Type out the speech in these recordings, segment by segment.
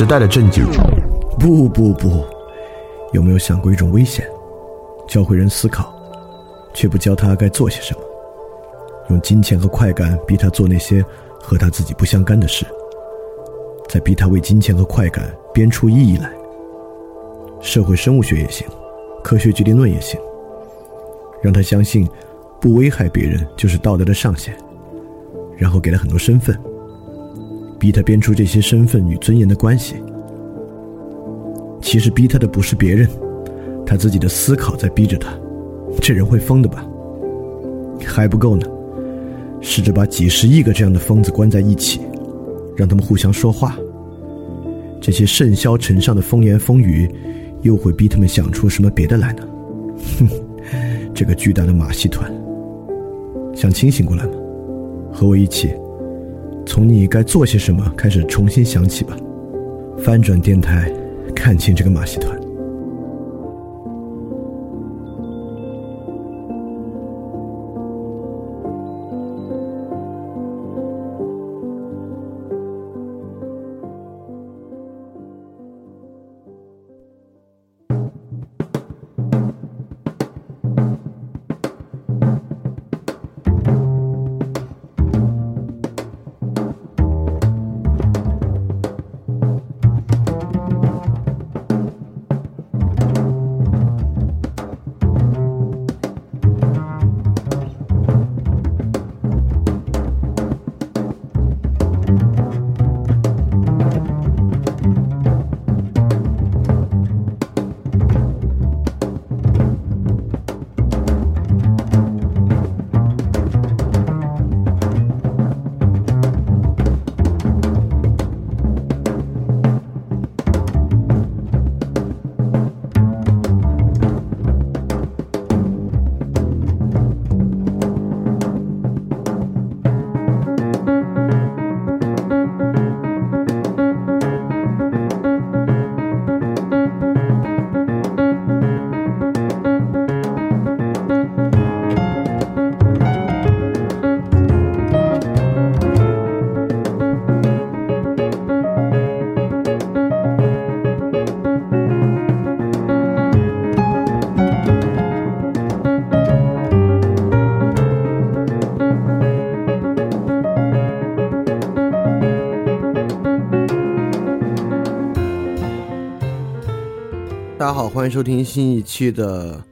时代的震惊。不不不，有没有想过一种危险？教会人思考，却不教他该做些什么，用金钱和快感逼他做那些和他自己不相干的事，再逼他为金钱和快感编出意义来。社会生物学也行，科学决定论也行，让他相信不危害别人就是道德的上限，然后给他很多身份，逼他编出这些身份与尊严的关系。其实逼他的不是别人，他自己的思考在逼着他。这人会疯的吧？还不够呢，试着把几十亿个这样的疯子关在一起，让他们互相说话。这些甚嚣尘上的风言风语，又会逼他们想出什么别的来呢？哼，这个巨大的马戏团，想清醒过来吗？和我一起，从你该做些什么开始重新想起吧。翻转电台。看清这个马戏团。大家好欢迎收听新一期的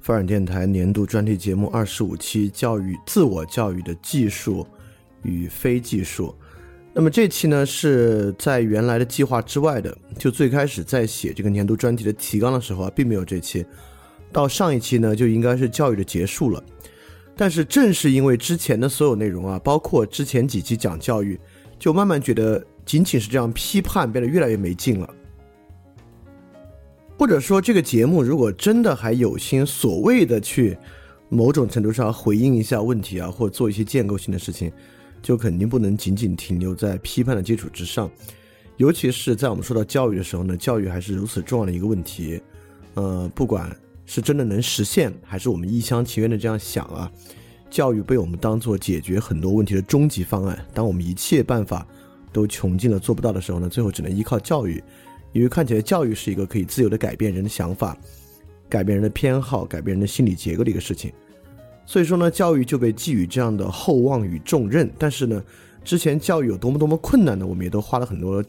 发展电台年度专题节目二十五期教育自我教育的技术与非技术。那么这期呢是在原来的计划之外的，就最开始在写这个年度专题的提纲的时候啊，并没有这期。到上一期呢就应该是教育的结束了，但是正是因为之前的所有内容啊，包括之前几期讲教育，就慢慢觉得仅仅是这样批判变得越来越没劲了。或者说，这个节目如果真的还有心所谓的去某种程度上回应一下问题啊，或做一些建构性的事情，就肯定不能仅仅停留在批判的基础之上。尤其是在我们说到教育的时候呢，教育还是如此重要的一个问题。呃，不管是真的能实现，还是我们一厢情愿的这样想啊，教育被我们当做解决很多问题的终极方案。当我们一切办法都穷尽了做不到的时候呢，最后只能依靠教育。因为看起来教育是一个可以自由的改变人的想法、改变人的偏好、改变人的心理结构的一个事情，所以说呢，教育就被寄予这样的厚望与重任。但是呢，之前教育有多么多么困难呢？我们也都花了很多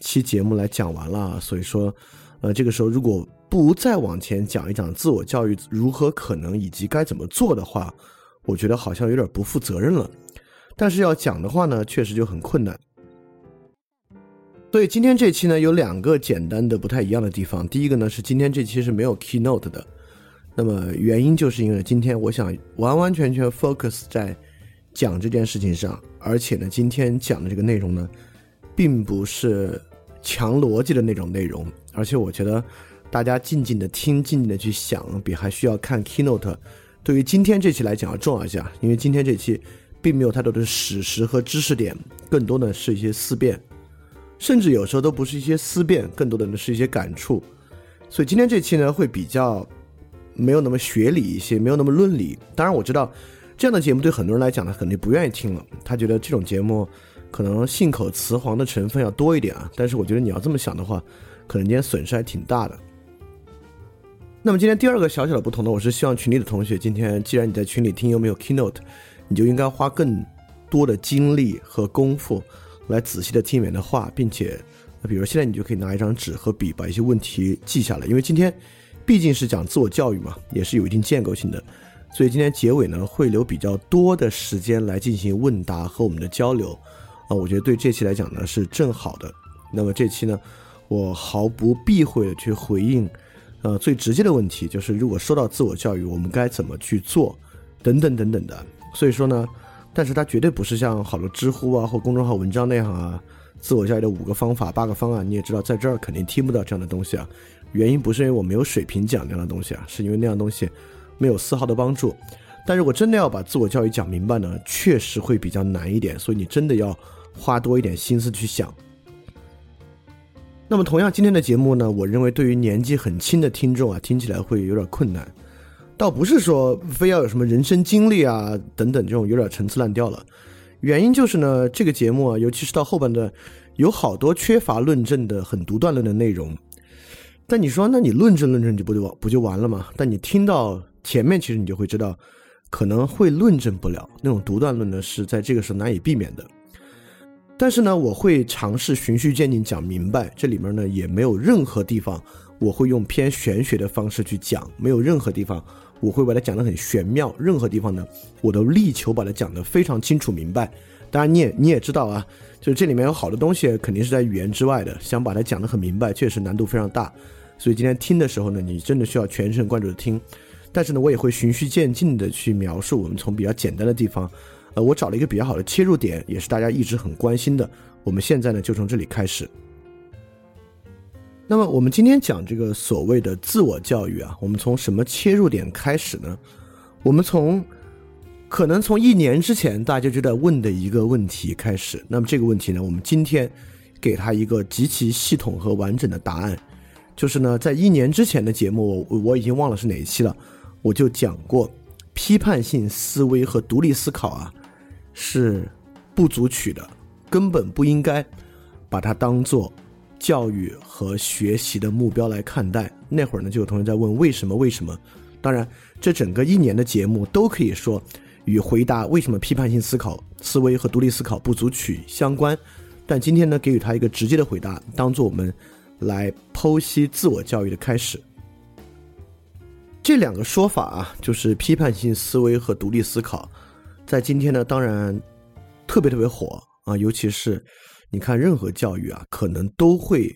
期节目来讲完了。所以说，呃，这个时候如果不再往前讲一讲自我教育如何可能以及该怎么做的话，我觉得好像有点不负责任了。但是要讲的话呢，确实就很困难。所以今天这期呢有两个简单的不太一样的地方。第一个呢是今天这期是没有 keynote 的，那么原因就是因为今天我想完完全全 focus 在讲这件事情上，而且呢今天讲的这个内容呢，并不是强逻辑的那种内容，而且我觉得大家静静的听，静静的去想，比还需要看 keynote 对于今天这期来讲要重要一些，因为今天这期并没有太多的史实和知识点，更多的是一些思辨。甚至有时候都不是一些思辨，更多的呢是一些感触。所以今天这期呢会比较没有那么学理一些，没有那么论理。当然我知道这样的节目对很多人来讲呢肯定不愿意听了，他觉得这种节目可能信口雌黄的成分要多一点啊。但是我觉得你要这么想的话，可能今天损失还挺大的。那么今天第二个小小的不同呢，我是希望群里的同学，今天既然你在群里听又没有 keynote，你就应该花更多的精力和功夫来仔细的听里面的话，并且，比如现在你就可以拿一张纸和笔，把一些问题记下来，因为今天毕竟是讲自我教育嘛，也是有一定建构性的，所以今天结尾呢会留比较多的时间来进行问答和我们的交流，啊，我觉得对这期来讲呢是正好的。那么这期呢，我毫不避讳的去回应。呃，最直接的问题就是，如果说到自我教育，我们该怎么去做，等等等等的。所以说呢，但是它绝对不是像好多知乎啊或公众号文章那样啊，自我教育的五个方法、八个方案。你也知道，在这儿肯定听不到这样的东西啊。原因不是因为我没有水平讲那样的东西啊，是因为那样东西没有丝毫的帮助。但如果真的要把自我教育讲明白呢，确实会比较难一点。所以你真的要花多一点心思去想。那么，同样今天的节目呢，我认为对于年纪很轻的听众啊，听起来会有点困难。倒不是说非要有什么人生经历啊等等这种有点陈词滥调了，原因就是呢，这个节目啊，尤其是到后半段，有好多缺乏论证的很独断论的内容。但你说，那你论证论证就不就不就完了吗？但你听到前面，其实你就会知道，可能会论证不了那种独断论呢，是在这个时候难以避免的。但是呢，我会尝试循序渐进讲明白。这里面呢，也没有任何地方我会用偏玄学的方式去讲，没有任何地方我会把它讲得很玄妙。任何地方呢，我都力求把它讲得非常清楚明白。当然，你也你也知道啊，就是这里面有好多东西肯定是在语言之外的，想把它讲得很明白，确实难度非常大。所以今天听的时候呢，你真的需要全神贯注的听。但是呢，我也会循序渐进的去描述我们从比较简单的地方。呃，我找了一个比较好的切入点，也是大家一直很关心的。我们现在呢，就从这里开始。那么，我们今天讲这个所谓的自我教育啊，我们从什么切入点开始呢？我们从可能从一年之前大家就在问的一个问题开始。那么这个问题呢，我们今天给他一个极其系统和完整的答案，就是呢，在一年之前的节目，我我已经忘了是哪一期了，我就讲过批判性思维和独立思考啊。是不足取的，根本不应该把它当做教育和学习的目标来看待。那会儿呢，就有同学在问为什么？为什么？当然，这整个一年的节目都可以说与回答为什么批判性思考、思维和独立思考不足取相关。但今天呢，给予他一个直接的回答，当做我们来剖析自我教育的开始。这两个说法啊，就是批判性思维和独立思考。在今天呢，当然特别特别火啊，尤其是你看任何教育啊，可能都会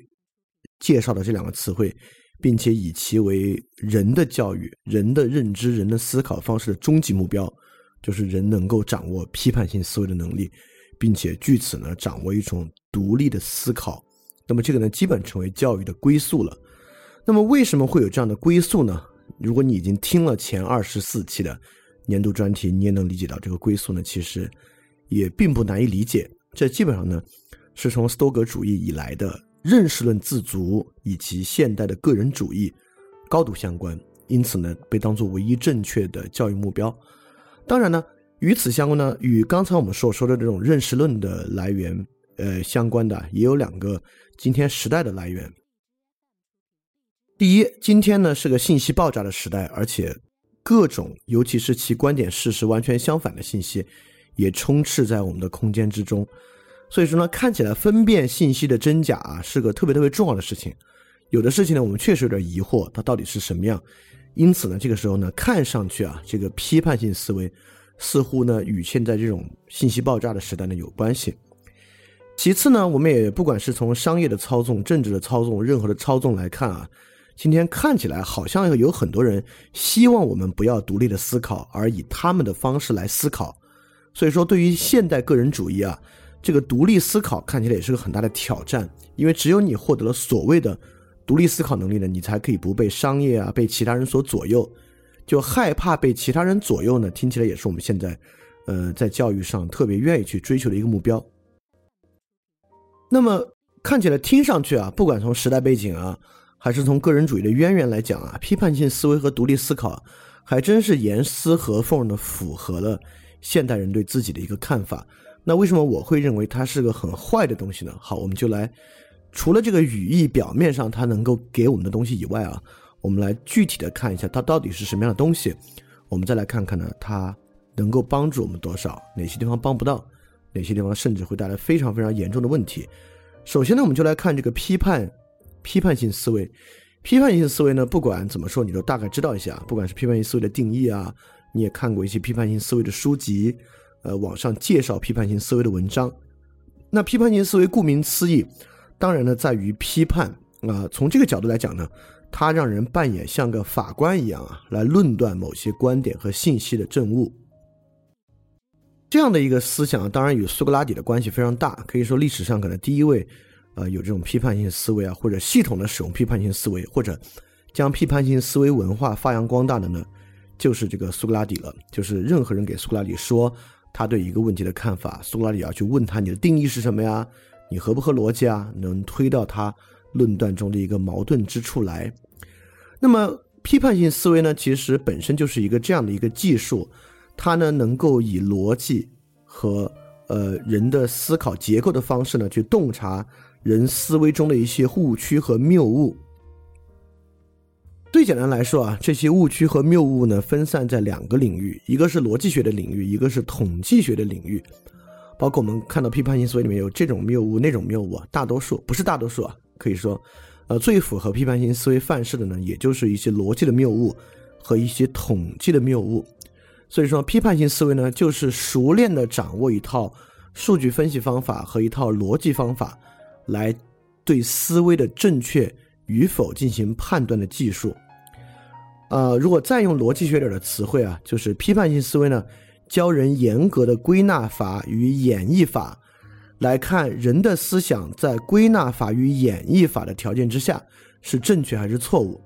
介绍的这两个词汇，并且以其为人的教育、人的认知、人的思考方式的终极目标，就是人能够掌握批判性思维的能力，并且据此呢，掌握一种独立的思考。那么这个呢，基本成为教育的归宿了。那么为什么会有这样的归宿呢？如果你已经听了前二十四期的。年度专题，你也能理解到这个归宿呢，其实也并不难以理解。这基本上呢，是从斯多葛主义以来的认识论自足以及现代的个人主义高度相关，因此呢，被当作唯一正确的教育目标。当然呢，与此相关呢，与刚才我们所说的这种认识论的来源，呃，相关的也有两个今天时代的来源。第一，今天呢是个信息爆炸的时代，而且。各种，尤其是其观点事实完全相反的信息，也充斥在我们的空间之中。所以说呢，看起来分辨信息的真假啊，是个特别特别重要的事情。有的事情呢，我们确实有点疑惑，它到底是什么样。因此呢，这个时候呢，看上去啊，这个批判性思维似乎呢，与现在这种信息爆炸的时代呢有关系。其次呢，我们也不管是从商业的操纵、政治的操纵、任何的操纵来看啊。今天看起来好像有很多人希望我们不要独立的思考，而以他们的方式来思考。所以说，对于现代个人主义啊，这个独立思考看起来也是个很大的挑战。因为只有你获得了所谓的独立思考能力呢，你才可以不被商业啊、被其他人所左右。就害怕被其他人左右呢，听起来也是我们现在呃在教育上特别愿意去追求的一个目标。那么看起来、听上去啊，不管从时代背景啊。还是从个人主义的渊源来讲啊，批判性思维和独立思考，还真是严丝合缝的符合了现代人对自己的一个看法。那为什么我会认为它是个很坏的东西呢？好，我们就来，除了这个语义表面上它能够给我们的东西以外啊，我们来具体的看一下它到底是什么样的东西。我们再来看看呢，它能够帮助我们多少？哪些地方帮不到？哪些地方甚至会带来非常非常严重的问题？首先呢，我们就来看这个批判批判性思维。批判性思维呢，不管怎么说，你都大概知道一下。不管是批判性思维的定义啊，你也看过一些批判性思维的书籍。呃，网上介绍批判性思维的文章，那批判性思维顾名思义，当然呢在于批判啊。从这个角度来讲呢，它让人扮演像个法官一样啊，来论断某些观点和信息的正误。这样的一个思想，当然与苏格拉底的关系非常大。可以说历史上可能第一位，呃，有这种批判性思维啊，或者系统的使用批判性思维，或者将批判性思维文化发扬光大的呢，就是这个苏格拉底了。就是任何人给苏格拉底说。他对一个问题的看法，苏格拉底要去问他：你的定义是什么呀？你合不合逻辑啊？能推到他论断中的一个矛盾之处来。那么批判性思维呢？其实本身就是一个这样的一个技术，它呢能够以逻辑和呃人的思考结构的方式呢，去洞察人思维中的一些误区和谬误。最简单来说啊，这些误区和谬误呢，分散在两个领域，一个是逻辑学的领域，一个是统计学的领域。包括我们看到批判性思维里面有这种谬误、那种谬误啊，大多数不是大多数啊，可以说，呃，最符合批判性思维范式的呢，也就是一些逻辑的谬误和一些统计的谬误。所以说，批判性思维呢，就是熟练的掌握一套数据分析方法和一套逻辑方法，来对思维的正确与否进行判断的技术。呃，如果再用逻辑学点的词汇啊，就是批判性思维呢，教人严格的归纳法与演绎法，来看人的思想在归纳法与演绎法的条件之下是正确还是错误。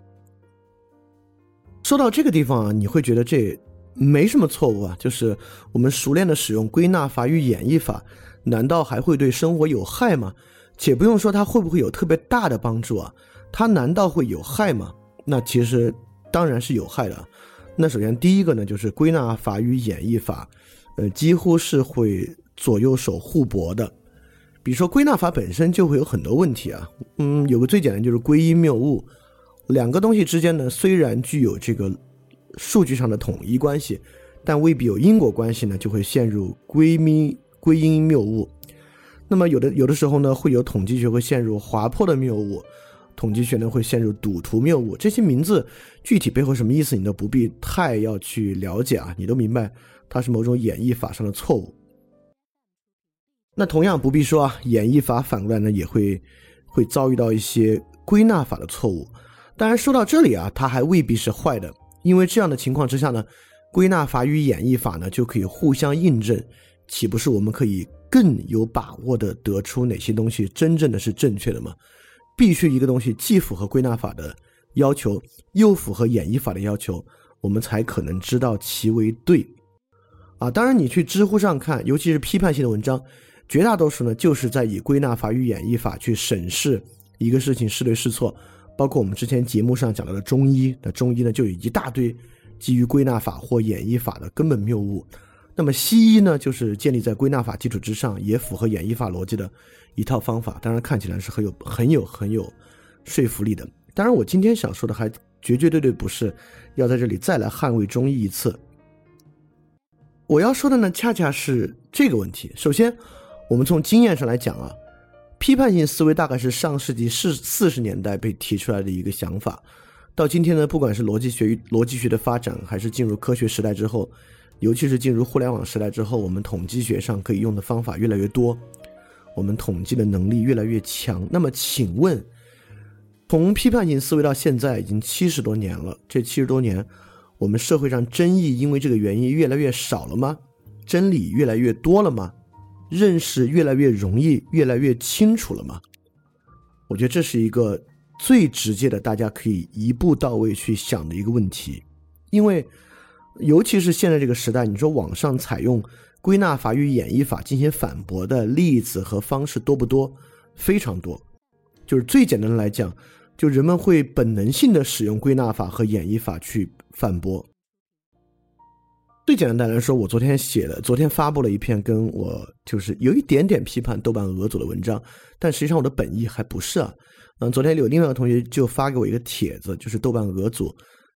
说到这个地方啊，你会觉得这没什么错误啊，就是我们熟练的使用归纳法与演绎法，难道还会对生活有害吗？且不用说它会不会有特别大的帮助啊，它难道会有害吗？那其实。当然是有害的。那首先第一个呢，就是归纳法与演绎法，呃，几乎是会左右手互搏的。比如说归纳法本身就会有很多问题啊，嗯，有个最简单就是归因谬误，两个东西之间呢虽然具有这个数据上的统一关系，但未必有因果关系呢，就会陷入归咪归因谬误。那么有的有的时候呢，会有统计学会陷入滑坡的谬误。统计学呢会陷入赌徒谬误，这些名字具体背后什么意思，你都不必太要去了解啊，你都明白它是某种演绎法上的错误。那同样不必说啊，演绎法反过来呢也会会遭遇到一些归纳法的错误。当然说到这里啊，它还未必是坏的，因为这样的情况之下呢，归纳法与演绎法呢就可以互相印证，岂不是我们可以更有把握的得出哪些东西真正的是正确的吗？必须一个东西既符合归纳法的要求，又符合演绎法的要求，我们才可能知道其为对。啊，当然你去知乎上看，尤其是批判性的文章，绝大多数呢就是在以归纳法与演绎法去审视一个事情是对是错。包括我们之前节目上讲到的中医，那中医呢就有一大堆基于归纳法或演绎法的根本谬误。那么西医呢，就是建立在归纳法基础之上，也符合演绎法逻辑的。一套方法，当然看起来是很有、很有、很有说服力的。当然，我今天想说的还绝绝对对不是要在这里再来捍卫中医一次。我要说的呢，恰恰是这个问题。首先，我们从经验上来讲啊，批判性思维大概是上世纪四四十年代被提出来的一个想法。到今天呢，不管是逻辑学与逻辑学的发展，还是进入科学时代之后，尤其是进入互联网时代之后，我们统计学上可以用的方法越来越多。我们统计的能力越来越强。那么，请问，从批判性思维到现在已经七十多年了，这七十多年，我们社会上争议因为这个原因越来越少了吗？真理越来越多了吗？认识越来越容易、越来越清楚了吗？我觉得这是一个最直接的，大家可以一步到位去想的一个问题。因为，尤其是现在这个时代，你说网上采用。归纳法与演绎法进行反驳的例子和方式多不多？非常多。就是最简单的来讲，就人们会本能性的使用归纳法和演绎法去反驳。最简单的来说，我昨天写了，昨天发布了一篇跟我就是有一点点批判豆瓣俄组的文章，但实际上我的本意还不是啊。嗯，昨天有另外一个同学就发给我一个帖子，就是豆瓣俄组，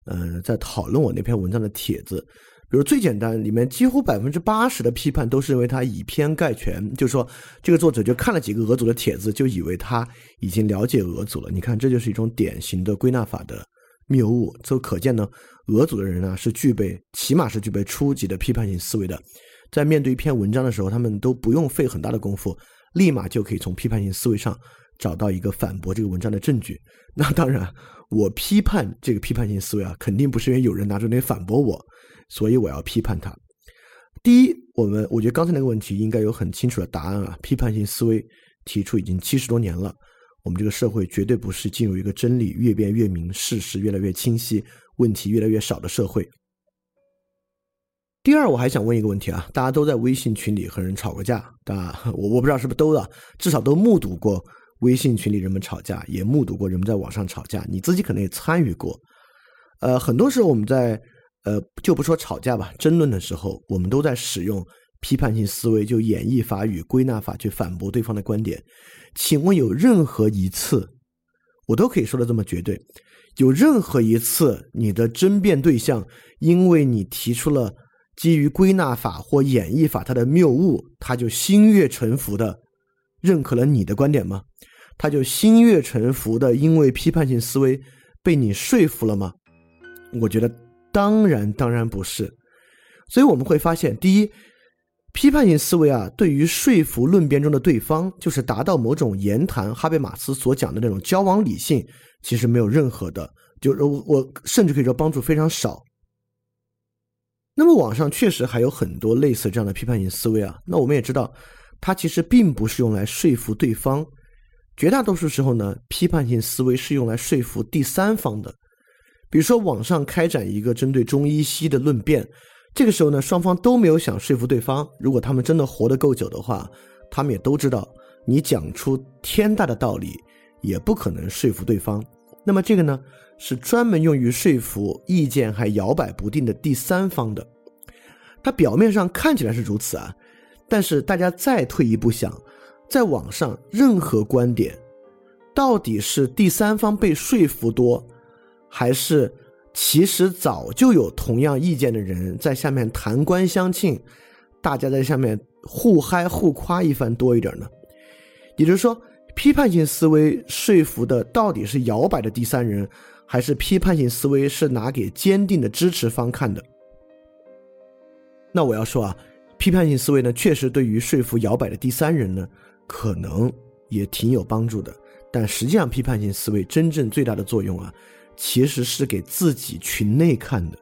嗯，在讨论我那篇文章的帖子。比如最简单，里面几乎百分之八十的批判都是认为他以偏概全，就是说这个作者就看了几个俄组的帖子，就以为他已经了解俄组了。你看，这就是一种典型的归纳法的谬误。就可见呢。俄组的人呢，是具备起码是具备初级的批判性思维的，在面对一篇文章的时候，他们都不用费很大的功夫，立马就可以从批判性思维上找到一个反驳这个文章的证据。那当然，我批判这个批判性思维啊，肯定不是因为有人拿出来反驳我，所以我要批判他。第一，我们我觉得刚才那个问题应该有很清楚的答案啊，批判性思维提出已经七十多年了，我们这个社会绝对不是进入一个真理越辩越明、事实越来越清晰。问题越来越少的社会。第二，我还想问一个问题啊，大家都在微信群里和人吵过架，啊，我我不知道是不是都的，至少都目睹过微信群里人们吵架，也目睹过人们在网上吵架，你自己可能也参与过。呃，很多时候我们在呃就不说吵架吧，争论的时候，我们都在使用批判性思维，就演绎法与归纳法去反驳对方的观点。请问有任何一次，我都可以说的这么绝对？有任何一次，你的争辩对象因为你提出了基于归纳法或演绎法它的谬误，他就心悦诚服的认可了你的观点吗？他就心悦诚服的因为批判性思维被你说服了吗？我觉得当然当然不是。所以我们会发现，第一，批判性思维啊，对于说服论辩中的对方，就是达到某种言谈，哈贝马斯所讲的那种交往理性。其实没有任何的，就是我我甚至可以说帮助非常少。那么网上确实还有很多类似这样的批判性思维啊。那我们也知道，它其实并不是用来说服对方，绝大多数时候呢，批判性思维是用来说服第三方的。比如说网上开展一个针对中医西的论辩，这个时候呢，双方都没有想说服对方。如果他们真的活得够久的话，他们也都知道，你讲出天大的道理。也不可能说服对方。那么这个呢，是专门用于说服意见还摇摆不定的第三方的。它表面上看起来是如此啊，但是大家再退一步想，在网上任何观点，到底是第三方被说服多，还是其实早就有同样意见的人在下面弹冠相庆，大家在下面互嗨互夸一番多一点呢？也就是说。批判性思维说服的到底是摇摆的第三人，还是批判性思维是拿给坚定的支持方看的？那我要说啊，批判性思维呢，确实对于说服摇摆的第三人呢，可能也挺有帮助的。但实际上，批判性思维真正最大的作用啊，其实是给自己群内看的，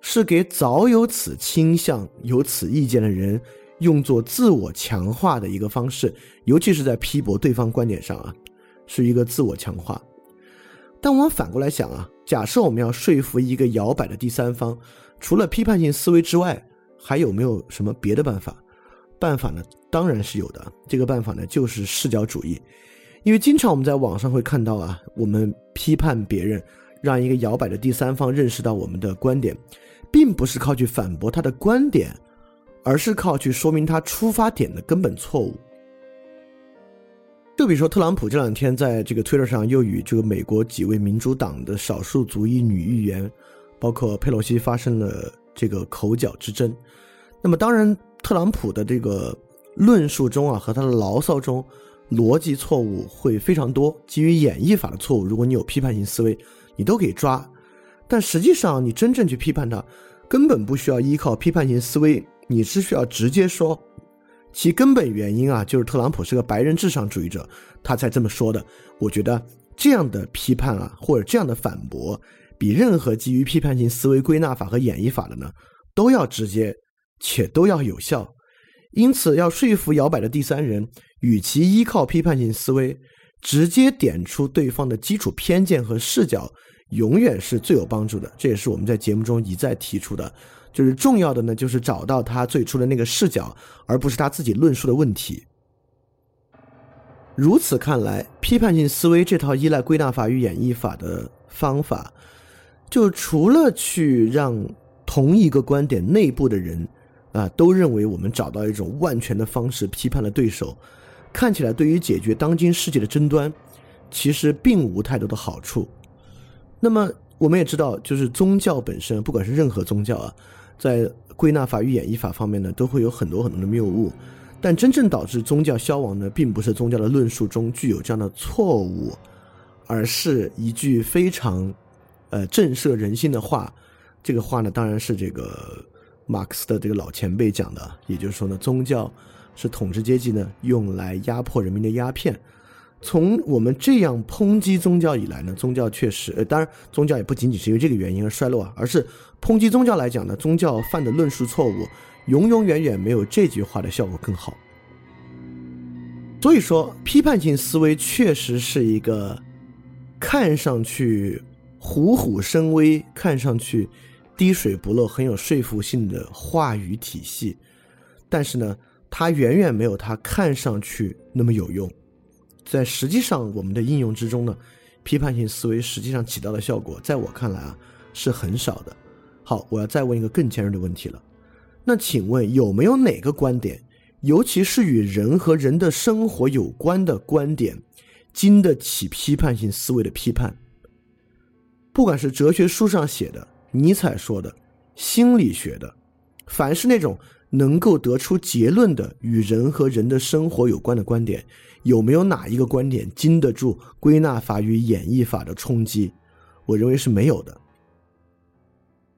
是给早有此倾向、有此意见的人。用作自我强化的一个方式，尤其是在批驳对方观点上啊，是一个自我强化。但我们反过来想啊，假设我们要说服一个摇摆的第三方，除了批判性思维之外，还有没有什么别的办法？办法呢，当然是有的。这个办法呢，就是视角主义。因为经常我们在网上会看到啊，我们批判别人，让一个摇摆的第三方认识到我们的观点，并不是靠去反驳他的观点。而是靠去说明他出发点的根本错误。就比如说，特朗普这两天在这个 Twitter 上又与这个美国几位民主党的少数族裔女议员，包括佩洛西发生了这个口角之争。那么，当然，特朗普的这个论述中啊，和他的牢骚中，逻辑错误会非常多。基于演绎法的错误，如果你有批判性思维，你都可以抓。但实际上，你真正去批判他，根本不需要依靠批判性思维。你是需要直接说，其根本原因啊，就是特朗普是个白人至上主义者，他才这么说的。我觉得这样的批判啊，或者这样的反驳，比任何基于批判性思维归纳法和演绎法的呢，都要直接且都要有效。因此，要说服摇摆的第三人，与其依靠批判性思维直接点出对方的基础偏见和视角，永远是最有帮助的。这也是我们在节目中一再提出的。就是重要的呢，就是找到他最初的那个视角，而不是他自己论述的问题。如此看来，批判性思维这套依赖归纳法与演绎法的方法，就除了去让同一个观点内部的人啊，都认为我们找到一种万全的方式批判了对手，看起来对于解决当今世界的争端，其实并无太多的好处。那么我们也知道，就是宗教本身，不管是任何宗教啊，在归纳法与演绎法方面呢，都会有很多很多的谬误。但真正导致宗教消亡呢，并不是宗教的论述中具有这样的错误，而是一句非常，呃，震慑人心的话。这个话呢，当然是这个马克思的这个老前辈讲的。也就是说呢，宗教是统治阶级呢用来压迫人民的鸦片。从我们这样抨击宗教以来呢，宗教确实，呃，当然宗教也不仅仅是因为这个原因而衰落啊，而是抨击宗教来讲呢，宗教犯的论述错误。永永远远没有这句话的效果更好。所以说，批判性思维确实是一个看上去虎虎生威、看上去滴水不漏、很有说服性的话语体系，但是呢，它远远没有它看上去那么有用。在实际上，我们的应用之中呢，批判性思维实际上起到的效果，在我看来啊，是很少的。好，我要再问一个更尖锐的问题了。那请问有没有哪个观点，尤其是与人和人的生活有关的观点，经得起批判性思维的批判？不管是哲学书上写的、尼采说的、心理学的，凡是那种能够得出结论的与人和人的生活有关的观点，有没有哪一个观点经得住归纳法与演绎法的冲击？我认为是没有的。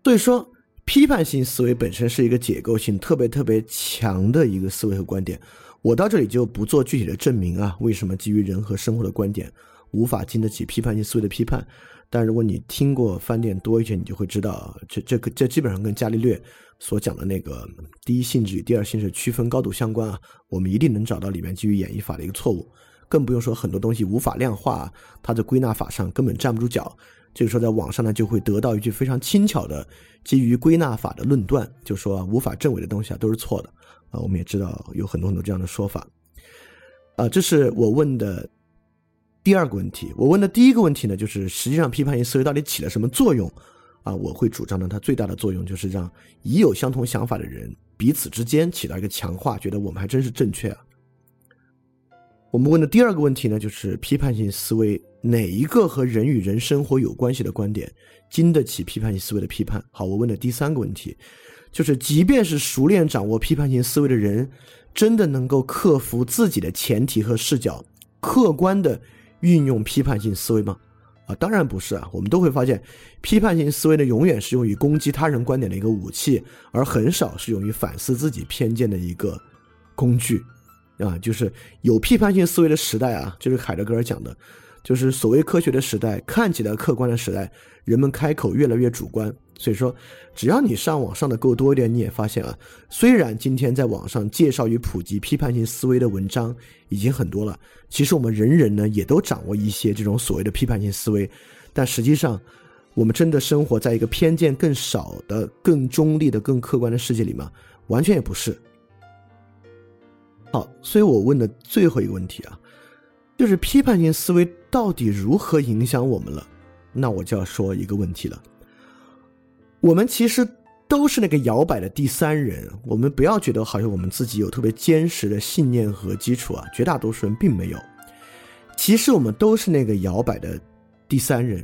所以说。批判性思维本身是一个解构性特别特别强的一个思维和观点，我到这里就不做具体的证明啊，为什么基于人和生活的观点无法经得起批判性思维的批判？但如果你听过饭店多一些，你就会知道，这这个这基本上跟伽利略所讲的那个第一性质与第二性质区分高度相关啊，我们一定能找到里面基于演绎法的一个错误，更不用说很多东西无法量化，它在归纳法上根本站不住脚。这个时候，在网上呢，就会得到一句非常轻巧的基于归纳法的论断，就说无法证伪的东西啊都是错的啊。我们也知道有很多很多这样的说法啊。这是我问的第二个问题。我问的第一个问题呢，就是实际上批判性思维到底起了什么作用啊？我会主张呢，它最大的作用就是让已有相同想法的人彼此之间起到一个强化，觉得我们还真是正确啊。我们问的第二个问题呢，就是批判性思维。哪一个和人与人生活有关系的观点经得起批判性思维的批判？好，我问的第三个问题，就是即便是熟练掌握批判性思维的人，真的能够克服自己的前提和视角，客观的运用批判性思维吗？啊，当然不是啊。我们都会发现，批判性思维呢，永远是用于攻击他人观点的一个武器，而很少是用于反思自己偏见的一个工具。啊，就是有批判性思维的时代啊，就是海德格尔讲的。就是所谓科学的时代，看起来客观的时代，人们开口越来越主观。所以说，只要你上网上的够多一点，你也发现啊，虽然今天在网上介绍与普及批判性思维的文章已经很多了，其实我们人人呢也都掌握一些这种所谓的批判性思维，但实际上，我们真的生活在一个偏见更少的、更中立的、更客观的世界里吗？完全也不是。好，所以我问的最后一个问题啊。就是批判性思维到底如何影响我们了？那我就要说一个问题了。我们其实都是那个摇摆的第三人，我们不要觉得好像我们自己有特别坚实的信念和基础啊，绝大多数人并没有。其实我们都是那个摇摆的第三人。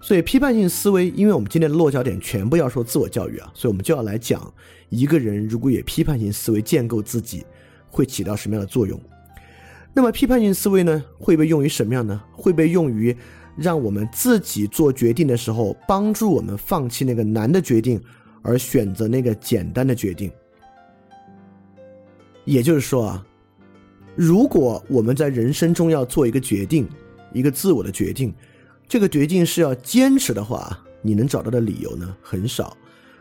所以批判性思维，因为我们今天的落脚点全部要说自我教育啊，所以我们就要来讲一个人如果以批判性思维建构自己，会起到什么样的作用。那么批判性思维呢，会被用于什么样呢？会被用于让我们自己做决定的时候，帮助我们放弃那个难的决定，而选择那个简单的决定。也就是说啊，如果我们在人生中要做一个决定，一个自我的决定，这个决定是要坚持的话，你能找到的理由呢很少；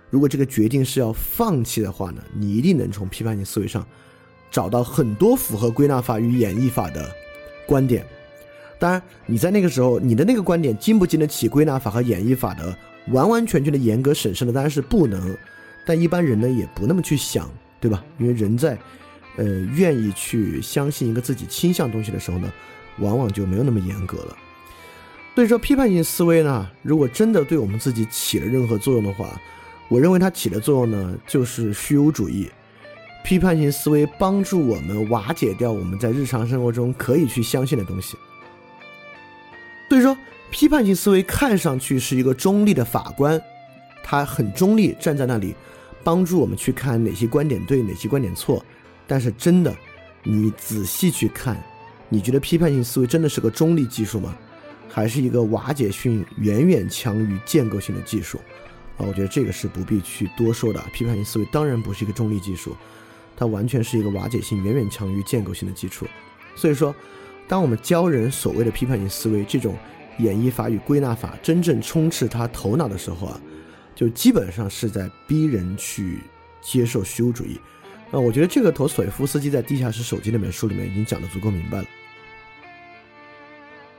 如果这个决定是要放弃的话呢，你一定能从批判性思维上。找到很多符合归纳法与演绎法的观点，当然，你在那个时候，你的那个观点经不经得起归纳法和演绎法的完完全全的严格审视呢？当然是不能。但一般人呢，也不那么去想，对吧？因为人在，呃，愿意去相信一个自己倾向东西的时候呢，往往就没有那么严格了。所以说，批判性思维呢，如果真的对我们自己起了任何作用的话，我认为它起的作用呢，就是虚无主义。批判性思维帮助我们瓦解掉我们在日常生活中可以去相信的东西。所以说，批判性思维看上去是一个中立的法官，他很中立，站在那里帮助我们去看哪些观点对，哪些观点错。但是真的，你仔细去看，你觉得批判性思维真的是个中立技术吗？还是一个瓦解性远远强于建构性的技术？啊，我觉得这个是不必去多说的。批判性思维当然不是一个中立技术，它完全是一个瓦解性远远强于建构性的基础。所以说。当我们教人所谓的批判性思维这种演绎法与归纳法真正充斥他头脑的时候啊，就基本上是在逼人去接受虚无主义。那我觉得这个陀思夫斯基在《地下室手机》那本书里面已经讲得足够明白了。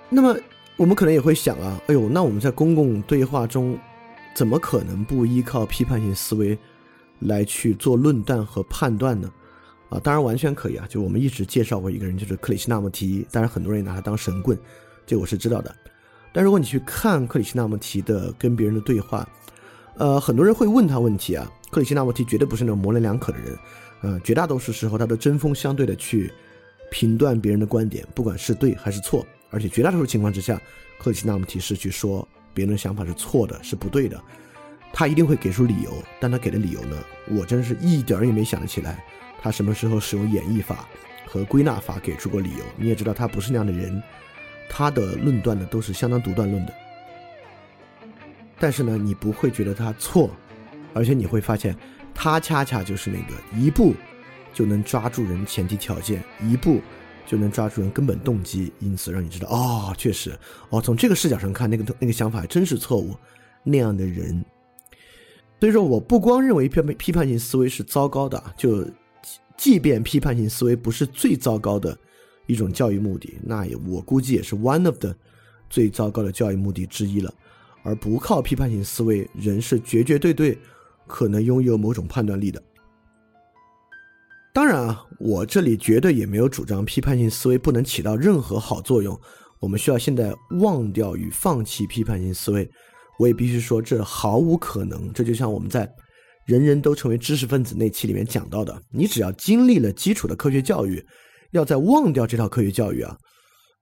那么我们可能也会想啊，哎呦，那我们在公共对话中怎么可能不依靠批判性思维来去做论断和判断呢？啊，当然完全可以啊！就我们一直介绍过一个人，就是克里希那穆提，当然很多人也拿他当神棍，这我是知道的。但如果你去看克里希那穆提的跟别人的对话，呃，很多人会问他问题啊。克里希那穆提绝对不是那种模棱两可的人，呃，绝大多数时候他都针锋相对的去评断别人的观点，不管是对还是错。而且绝大多数情况之下，克里希那穆提是去说别人的想法是错的，是不对的，他一定会给出理由。但他给的理由呢，我真是一点儿也没想得起来。他什么时候使用演绎法和归纳法给出过理由？你也知道他不是那样的人，他的论断呢都是相当独断论的。但是呢，你不会觉得他错，而且你会发现他恰恰就是那个一步就能抓住人前提条件，一步就能抓住人根本动机，因此让你知道哦，确实哦，从这个视角上看，那个那个想法还真是错误那样的人。所以说，我不光认为批判批判性思维是糟糕的，就。即便批判性思维不是最糟糕的一种教育目的，那也我估计也是 one of the 最糟糕的教育目的之一了。而不靠批判性思维，人是绝绝对对可能拥有某种判断力的。当然啊，我这里绝对也没有主张批判性思维不能起到任何好作用。我们需要现在忘掉与放弃批判性思维。我也必须说，这毫无可能。这就像我们在。人人都成为知识分子那期里面讲到的，你只要经历了基础的科学教育，要再忘掉这套科学教育啊，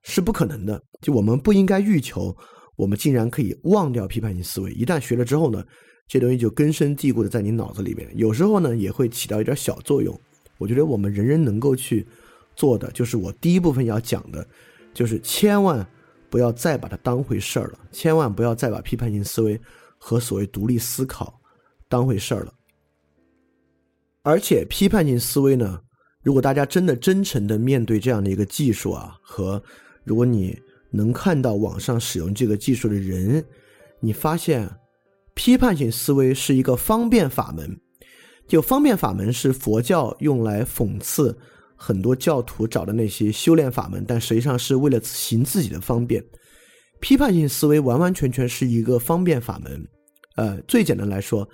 是不可能的。就我们不应该欲求，我们竟然可以忘掉批判性思维。一旦学了之后呢，这东西就根深蒂固的在你脑子里面。有时候呢，也会起到一点小作用。我觉得我们人人能够去做的，就是我第一部分要讲的，就是千万不要再把它当回事儿了，千万不要再把批判性思维和所谓独立思考。当回事儿了，而且批判性思维呢，如果大家真的真诚的面对这样的一个技术啊，和如果你能看到网上使用这个技术的人，你发现批判性思维是一个方便法门，就方便法门是佛教用来讽刺很多教徒找的那些修炼法门，但实际上是为了行自己的方便。批判性思维完完全全是一个方便法门，呃，最简单来说。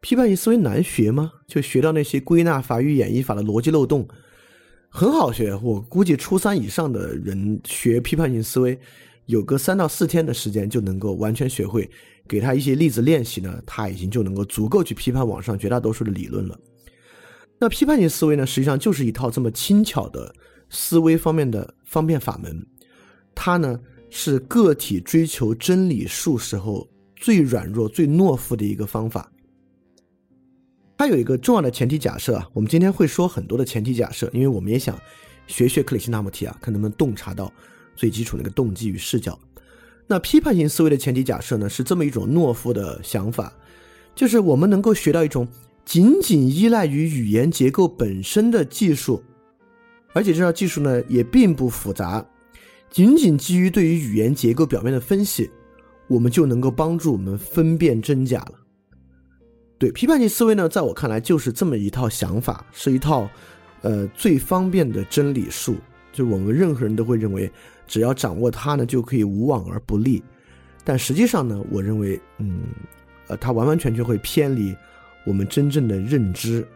批判性思维难学吗？就学到那些归纳法与演绎法的逻辑漏洞，很好学。我估计初三以上的人学批判性思维，有个三到四天的时间就能够完全学会。给他一些例子练习呢，他已经就能够足够去批判网上绝大多数的理论了。那批判性思维呢，实际上就是一套这么轻巧的思维方面的方便法门。它呢是个体追求真理数时候最软弱、最懦夫的一个方法。它有一个重要的前提假设啊，我们今天会说很多的前提假设，因为我们也想学学克里希那穆提啊，看能不能洞察到最基础那个动机与视角。那批判性思维的前提假设呢，是这么一种懦夫的想法，就是我们能够学到一种仅仅依赖于语言结构本身的技术，而且这套技术呢也并不复杂，仅仅基于对于语言结构表面的分析，我们就能够帮助我们分辨真假了。对批判性思维呢，在我看来就是这么一套想法，是一套，呃，最方便的真理术。就我们任何人都会认为，只要掌握它呢，就可以无往而不利。但实际上呢，我认为，嗯，呃，它完完全全会偏离我们真正的认知。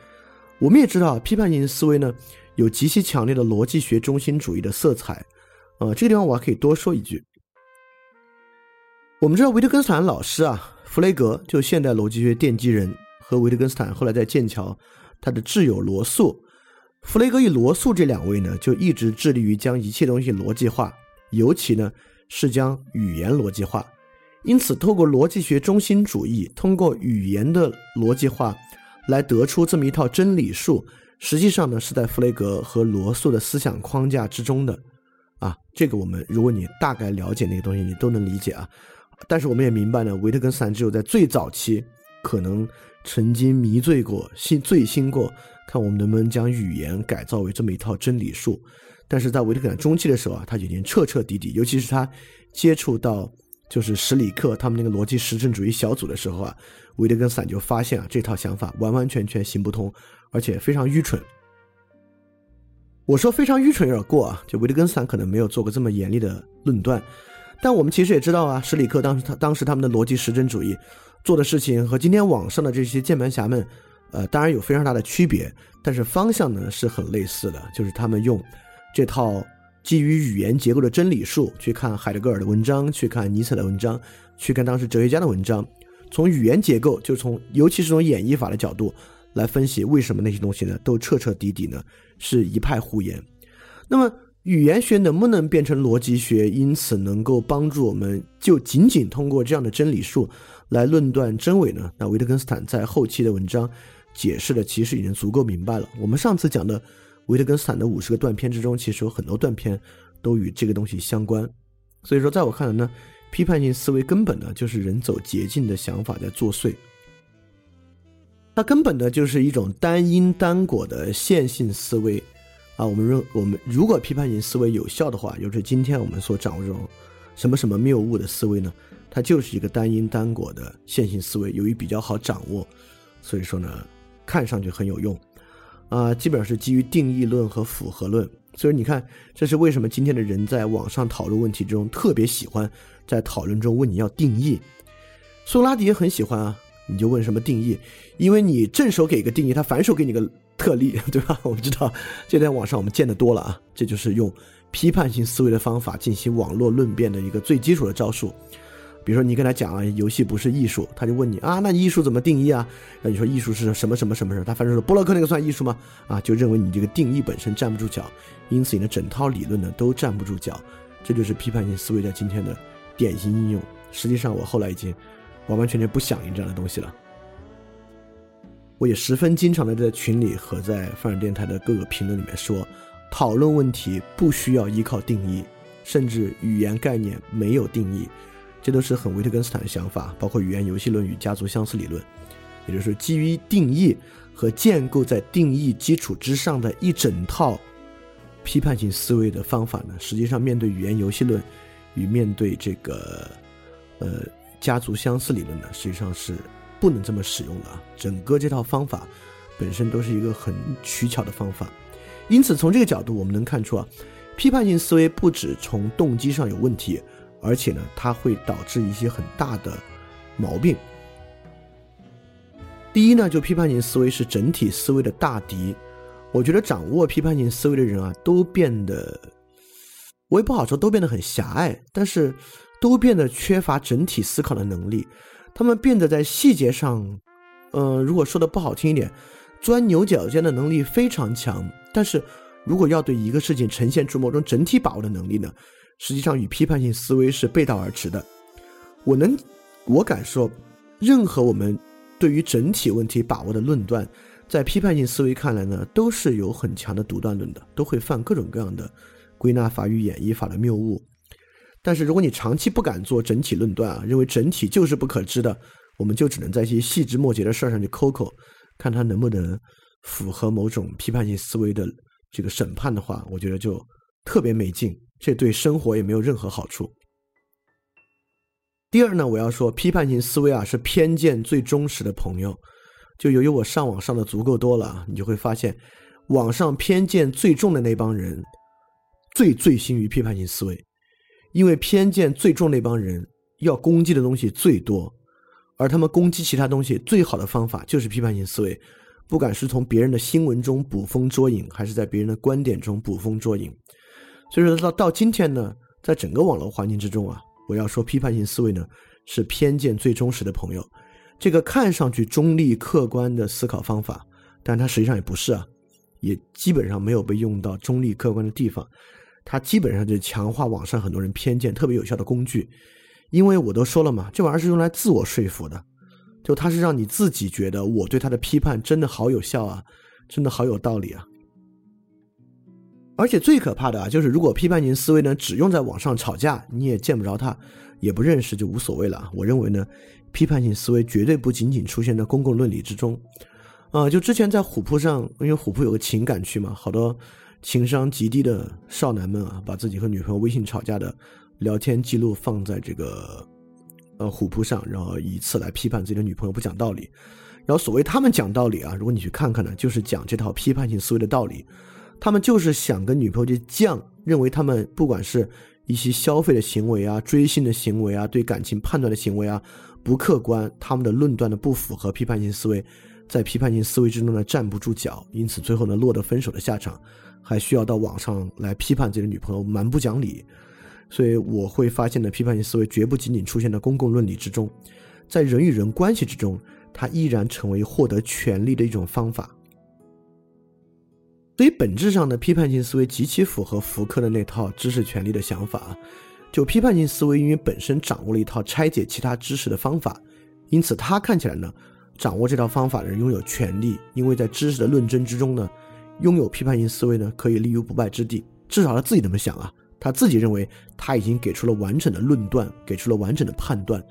我们也知道，批判性思维呢，有极其强烈的逻辑学中心主义的色彩。呃，这个地方我还可以多说一句。我们知道维特根斯坦老师啊。弗雷格就现代逻辑学奠基人和维特根斯坦后来在剑桥，他的挚友罗素、弗雷格与罗素这两位呢，就一直致力于将一切东西逻辑化，尤其呢是将语言逻辑化。因此，透过逻辑学中心主义，通过语言的逻辑化，来得出这么一套真理数，实际上呢是在弗雷格和罗素的思想框架之中的。啊，这个我们如果你大概了解那个东西，你都能理解啊。但是我们也明白呢，维特根斯坦只有在最早期可能曾经迷醉过、心醉心过，看我们能不能将语言改造为这么一套真理数。但是在维特根斯坦中期的时候啊，他已经彻彻底底，尤其是他接触到就是史里克他们那个逻辑实证主义小组的时候啊，维特根斯坦就发现啊，这套想法完完全全行不通，而且非常愚蠢。我说非常愚蠢有点过啊，就维特根斯坦可能没有做过这么严厉的论断。但我们其实也知道啊，史里克当时他当时他们的逻辑实证主义做的事情和今天网上的这些键盘侠们，呃，当然有非常大的区别，但是方向呢是很类似的，就是他们用这套基于语言结构的真理数去看海德格尔的文章，去看尼采的文章，去看当时哲学家的文章，从语言结构，就从尤其是从演绎法的角度来分析为什么那些东西呢都彻彻底底呢是一派胡言。那么。语言学能不能变成逻辑学，因此能够帮助我们就仅仅通过这样的真理数来论断真伪呢？那维特根斯坦在后期的文章解释的其实已经足够明白了。我们上次讲的维特根斯坦的五十个断片之中，其实有很多断片都与这个东西相关。所以说，在我看来呢，批判性思维根本呢就是人走捷径的想法在作祟，它根本的就是一种单因单果的线性思维。啊，我们认我们如果批判性思维有效的话，就是今天我们所掌握这种什么什么谬误的思维呢？它就是一个单因单果的线性思维，由于比较好掌握，所以说呢，看上去很有用。啊，基本上是基于定义论和复合论。所以你看，这是为什么今天的人在网上讨论问题中特别喜欢在讨论中问你要定义。苏格拉底也很喜欢啊，你就问什么定义，因为你正手给个定义，他反手给你个。特例 对吧？我们知道，这在网上我们见得多了啊。这就是用批判性思维的方法进行网络论辩的一个最基础的招数。比如说，你跟他讲啊，游戏不是艺术，他就问你啊，那你艺术怎么定义啊？那你说艺术是什么什么什么什么？他反正说波洛克那个算艺术吗？啊，就认为你这个定义本身站不住脚，因此你的整套理论呢都站不住脚。这就是批判性思维在今天的典型应用。实际上，我后来已经完完全全不响应这样的东西了。我也十分经常的在群里和在范儿电台的各个评论里面说，讨论问题不需要依靠定义，甚至语言概念没有定义，这都是很维特根斯坦的想法，包括语言游戏论与家族相似理论，也就是基于定义和建构在定义基础之上的一整套批判性思维的方法呢，实际上面对语言游戏论与面对这个呃家族相似理论呢，实际上是。不能这么使用的啊！整个这套方法本身都是一个很取巧的方法，因此从这个角度我们能看出啊，批判性思维不止从动机上有问题，而且呢，它会导致一些很大的毛病。第一呢，就批判性思维是整体思维的大敌。我觉得掌握批判性思维的人啊，都变得，我也不好说都变得很狭隘，但是都变得缺乏整体思考的能力。他们变得在细节上，呃，如果说的不好听一点，钻牛角尖的能力非常强。但是，如果要对一个事情呈现出某种整体把握的能力呢，实际上与批判性思维是背道而驰的。我能，我敢说，任何我们对于整体问题把握的论断，在批判性思维看来呢，都是有很强的独断论的，都会犯各种各样的归纳法与演绎法的谬误。但是，如果你长期不敢做整体论断啊，认为整体就是不可知的，我们就只能在一些细枝末节的事儿上去抠抠，看它能不能符合某种批判性思维的这个审判的话，我觉得就特别没劲，这对生活也没有任何好处。第二呢，我要说，批判性思维啊是偏见最忠实的朋友。就由于我上网上的足够多了，你就会发现，网上偏见最重的那帮人，最醉心于批判性思维。因为偏见最重那帮人要攻击的东西最多，而他们攻击其他东西最好的方法就是批判性思维，不管是从别人的新闻中捕风捉影，还是在别人的观点中捕风捉影。所以说到到今天呢，在整个网络环境之中啊，我要说批判性思维呢是偏见最忠实的朋友。这个看上去中立客观的思考方法，但它实际上也不是啊，也基本上没有被用到中立客观的地方。它基本上就是强化网上很多人偏见特别有效的工具。因为我都说了嘛，这玩意儿是用来自我说服的，就它是让你自己觉得我对他的批判真的好有效啊，真的好有道理啊。而且最可怕的啊，就是如果批判性思维呢只用在网上吵架，你也见不着他，也不认识就无所谓了。我认为呢，批判性思维绝对不仅仅出现在公共论理之中，啊，就之前在虎扑上，因为虎扑有个情感区嘛，好多情商极低的少男们啊，把自己和女朋友微信吵架的聊天记录放在这个呃虎扑上，然后以此来批判自己的女朋友不讲道理。然后所谓他们讲道理啊，如果你去看看呢，就是讲这套批判性思维的道理。他们就是想跟女朋友去犟，认为他们不管是一些消费的行为啊、追星的行为啊、对感情判断的行为啊，不客观，他们的论断的不符合批判性思维，在批判性思维之中呢站不住脚，因此最后呢落得分手的下场，还需要到网上来批判自己的女朋友蛮不讲理。所以我会发现呢，批判性思维绝不仅仅出现在公共论理之中，在人与人关系之中，它依然成为获得权利的一种方法。所以本质上呢批判性思维极其符合福柯的那套知识权利的想法。就批判性思维，因为本身掌握了一套拆解其他知识的方法，因此他看起来呢，掌握这套方法的人拥有权利。因为在知识的论争之中呢，拥有批判性思维呢，可以立于不败之地。至少他自己这么想啊，他自己认为他已经给出了完整的论断，给出了完整的判断，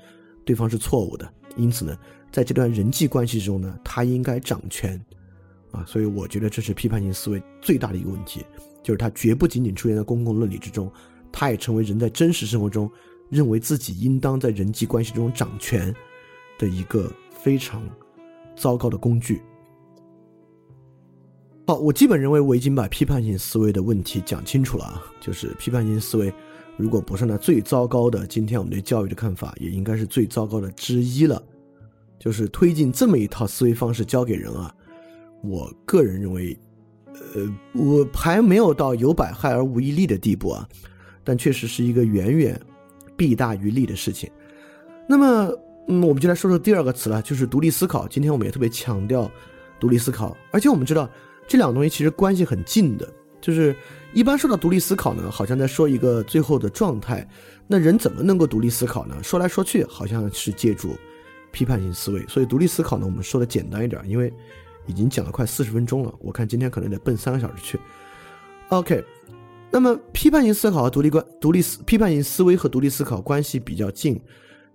对方是错误的。因此呢，在这段人际关系中呢，他应该掌权。啊，所以我觉得这是批判性思维最大的一个问题，就是它绝不仅仅出现在公共论理之中，它也成为人在真实生活中认为自己应当在人际关系中掌权的一个非常糟糕的工具。好，我基本认为我已经把批判性思维的问题讲清楚了啊，就是批判性思维如果不是那最糟糕的，今天我们对教育的看法也应该是最糟糕的之一了，就是推进这么一套思维方式教给人啊。我个人认为，呃，我还没有到有百害而无一利的地步啊，但确实是一个远远弊大于利的事情。那么，嗯，我们就来说说第二个词了，就是独立思考。今天我们也特别强调独立思考，而且我们知道这两个东西其实关系很近的。就是一般说到独立思考呢，好像在说一个最后的状态。那人怎么能够独立思考呢？说来说去，好像是借助批判性思维。所以独立思考呢，我们说的简单一点，因为。已经讲了快四十分钟了，我看今天可能得奔三个小时去。OK，那么批判性思考和独立观、独立思批判性思维和独立思考关系比较近，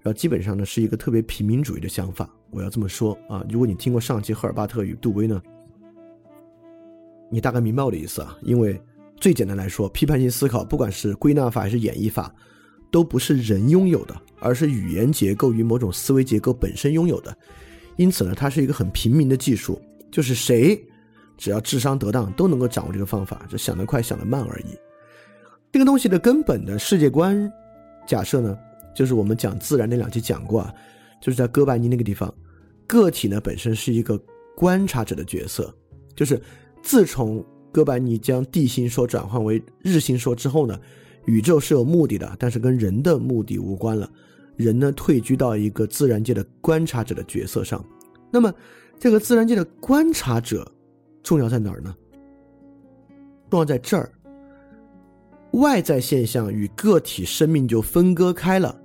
然后基本上呢是一个特别平民主义的想法。我要这么说啊，如果你听过上期赫尔巴特与杜威呢，你大概明白我的意思啊。因为最简单来说，批判性思考不管是归纳法还是演绎法，都不是人拥有的，而是语言结构与某种思维结构本身拥有的。因此呢，它是一个很平民的技术。就是谁，只要智商得当，都能够掌握这个方法，就想得快，想得慢而已。这个东西的根本的世界观假设呢，就是我们讲自然那两期讲过啊，就是在哥白尼那个地方，个体呢本身是一个观察者的角色。就是自从哥白尼将地心说转换为日心说之后呢，宇宙是有目的的，但是跟人的目的无关了。人呢退居到一个自然界的观察者的角色上，那么。这个自然界的观察者重要在哪儿呢？重要在这儿，外在现象与个体生命就分割开了。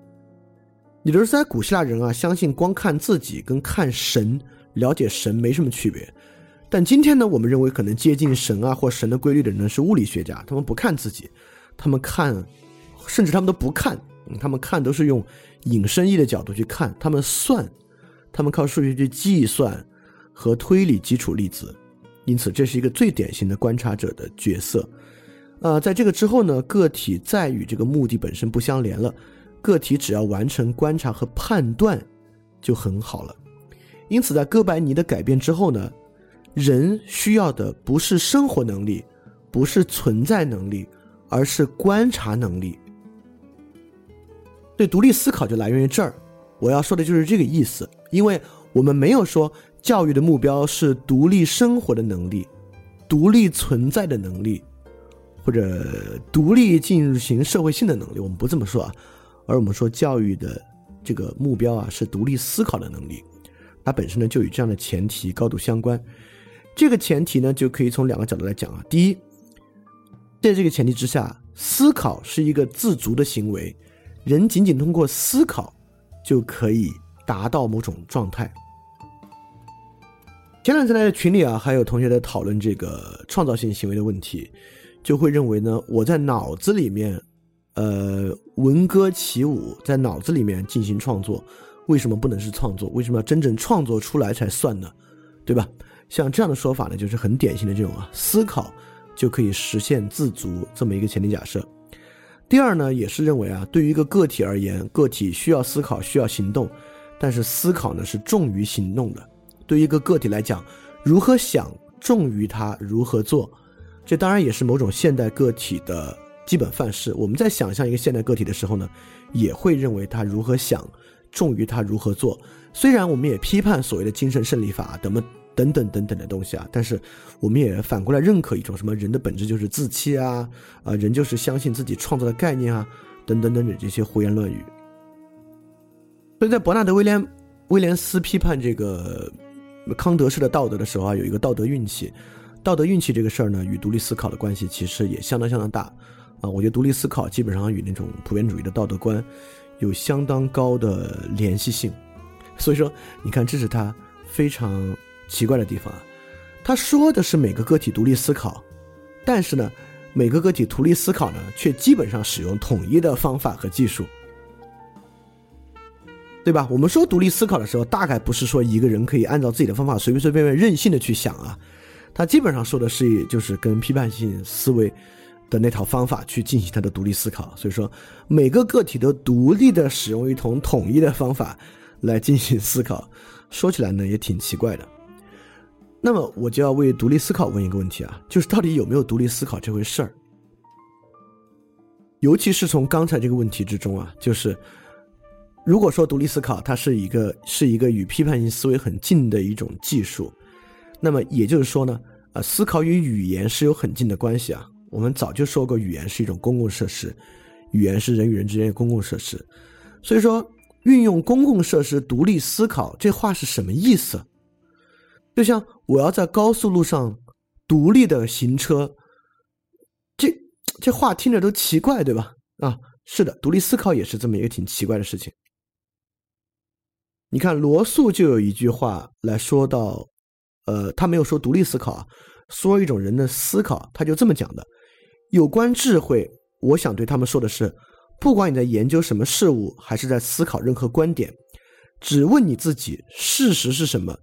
也就是在古希腊人啊，相信光看自己跟看神、了解神没什么区别。但今天呢，我们认为可能接近神啊或神的规律的人是物理学家，他们不看自己，他们看，甚至他们都不看，他们看都是用引申义的角度去看，他们算，他们靠数学去计算。和推理基础粒子，因此这是一个最典型的观察者的角色。呃，在这个之后呢，个体再与这个目的本身不相连了，个体只要完成观察和判断就很好了。因此，在哥白尼的改变之后呢，人需要的不是生活能力，不是存在能力，而是观察能力。对，独立思考就来源于这儿。我要说的就是这个意思，因为我们没有说。教育的目标是独立生活的能力，独立存在的能力，或者独立进行社会性的能力。我们不这么说啊，而我们说教育的这个目标啊是独立思考的能力。它本身呢就与这样的前提高度相关。这个前提呢就可以从两个角度来讲啊。第一，在这个前提之下，思考是一个自足的行为，人仅仅通过思考就可以达到某种状态。前两天在群里啊，还有同学在讨论这个创造性行为的问题，就会认为呢，我在脑子里面，呃，闻歌起舞，在脑子里面进行创作，为什么不能是创作？为什么要真正创作出来才算呢？对吧？像这样的说法呢，就是很典型的这种啊，思考就可以实现自足这么一个前提假设。第二呢，也是认为啊，对于一个个体而言，个体需要思考，需要行动，但是思考呢是重于行动的。对于一个个体来讲，如何想重于他如何做，这当然也是某种现代个体的基本范式。我们在想象一个现代个体的时候呢，也会认为他如何想重于他如何做。虽然我们也批判所谓的精神胜利法等么等等等等的东西啊，但是我们也反过来认可一种什么人的本质就是自欺啊啊，人就是相信自己创造的概念啊等等等等这些胡言乱语。所以在伯纳德威廉威廉斯批判这个。康德式的道德的时候啊，有一个道德运气，道德运气这个事儿呢，与独立思考的关系其实也相当相当大啊。我觉得独立思考基本上与那种普遍主义的道德观有相当高的联系性。所以说，你看，这是他非常奇怪的地方啊。他说的是每个个体独立思考，但是呢，每个个体独立思考呢，却基本上使用统一的方法和技术。对吧？我们说独立思考的时候，大概不是说一个人可以按照自己的方法随随便便任性的去想啊，他基本上说的是就是跟批判性思维的那套方法去进行他的独立思考。所以说，每个个体都独立的使用一种统一的方法来进行思考，说起来呢也挺奇怪的。那么我就要为独立思考问一个问题啊，就是到底有没有独立思考这回事儿？尤其是从刚才这个问题之中啊，就是。如果说独立思考它是一个是一个与批判性思维很近的一种技术，那么也就是说呢，啊，思考与语言是有很近的关系啊。我们早就说过，语言是一种公共设施，语言是人与人之间的公共设施。所以说，运用公共设施独立思考，这话是什么意思？就像我要在高速路上独立的行车，这这话听着都奇怪，对吧？啊，是的，独立思考也是这么一个挺奇怪的事情。你看罗素就有一句话来说到，呃，他没有说独立思考啊，说一种人的思考，他就这么讲的：有关智慧，我想对他们说的是，不管你在研究什么事物，还是在思考任何观点，只问你自己，事实是什么，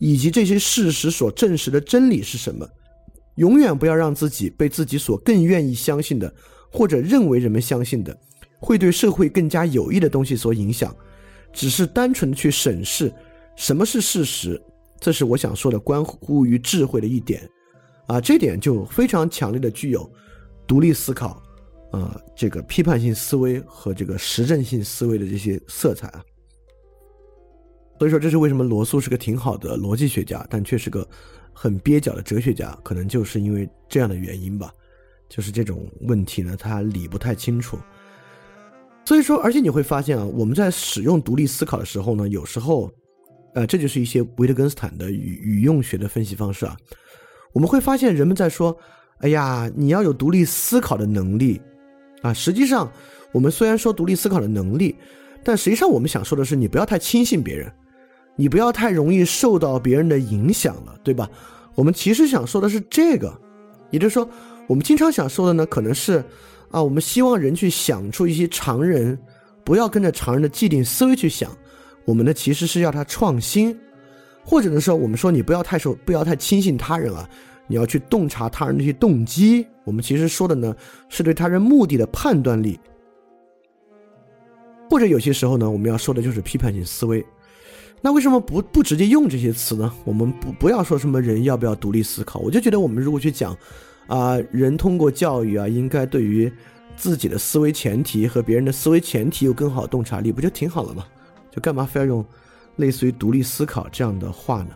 以及这些事实所证实的真理是什么。永远不要让自己被自己所更愿意相信的，或者认为人们相信的，会对社会更加有益的东西所影响。只是单纯的去审视什么是事实，这是我想说的关乎于智慧的一点，啊，这点就非常强烈的具有独立思考，啊，这个批判性思维和这个实证性思维的这些色彩啊。所以说，这是为什么罗素是个挺好的逻辑学家，但却是个很蹩脚的哲学家，可能就是因为这样的原因吧，就是这种问题呢，他理不太清楚。所以说，而且你会发现啊，我们在使用独立思考的时候呢，有时候，呃，这就是一些维特根斯坦的语语用学的分析方式啊。我们会发现，人们在说：“哎呀，你要有独立思考的能力啊。”实际上，我们虽然说独立思考的能力，但实际上我们想说的是，你不要太轻信别人，你不要太容易受到别人的影响了，对吧？我们其实想说的是这个，也就是说，我们经常想说的呢，可能是。啊，我们希望人去想出一些常人不要跟着常人的既定思维去想，我们呢其实是要他创新，或者的时候我们说你不要太受，不要太轻信他人啊，你要去洞察他人的一些动机。我们其实说的呢是对他人目的的判断力，或者有些时候呢我们要说的就是批判性思维。那为什么不不直接用这些词呢？我们不不要说什么人要不要独立思考，我就觉得我们如果去讲。啊，人通过教育啊，应该对于自己的思维前提和别人的思维前提有更好的洞察力，不就挺好了吗？就干嘛非要用类似于独立思考这样的话呢？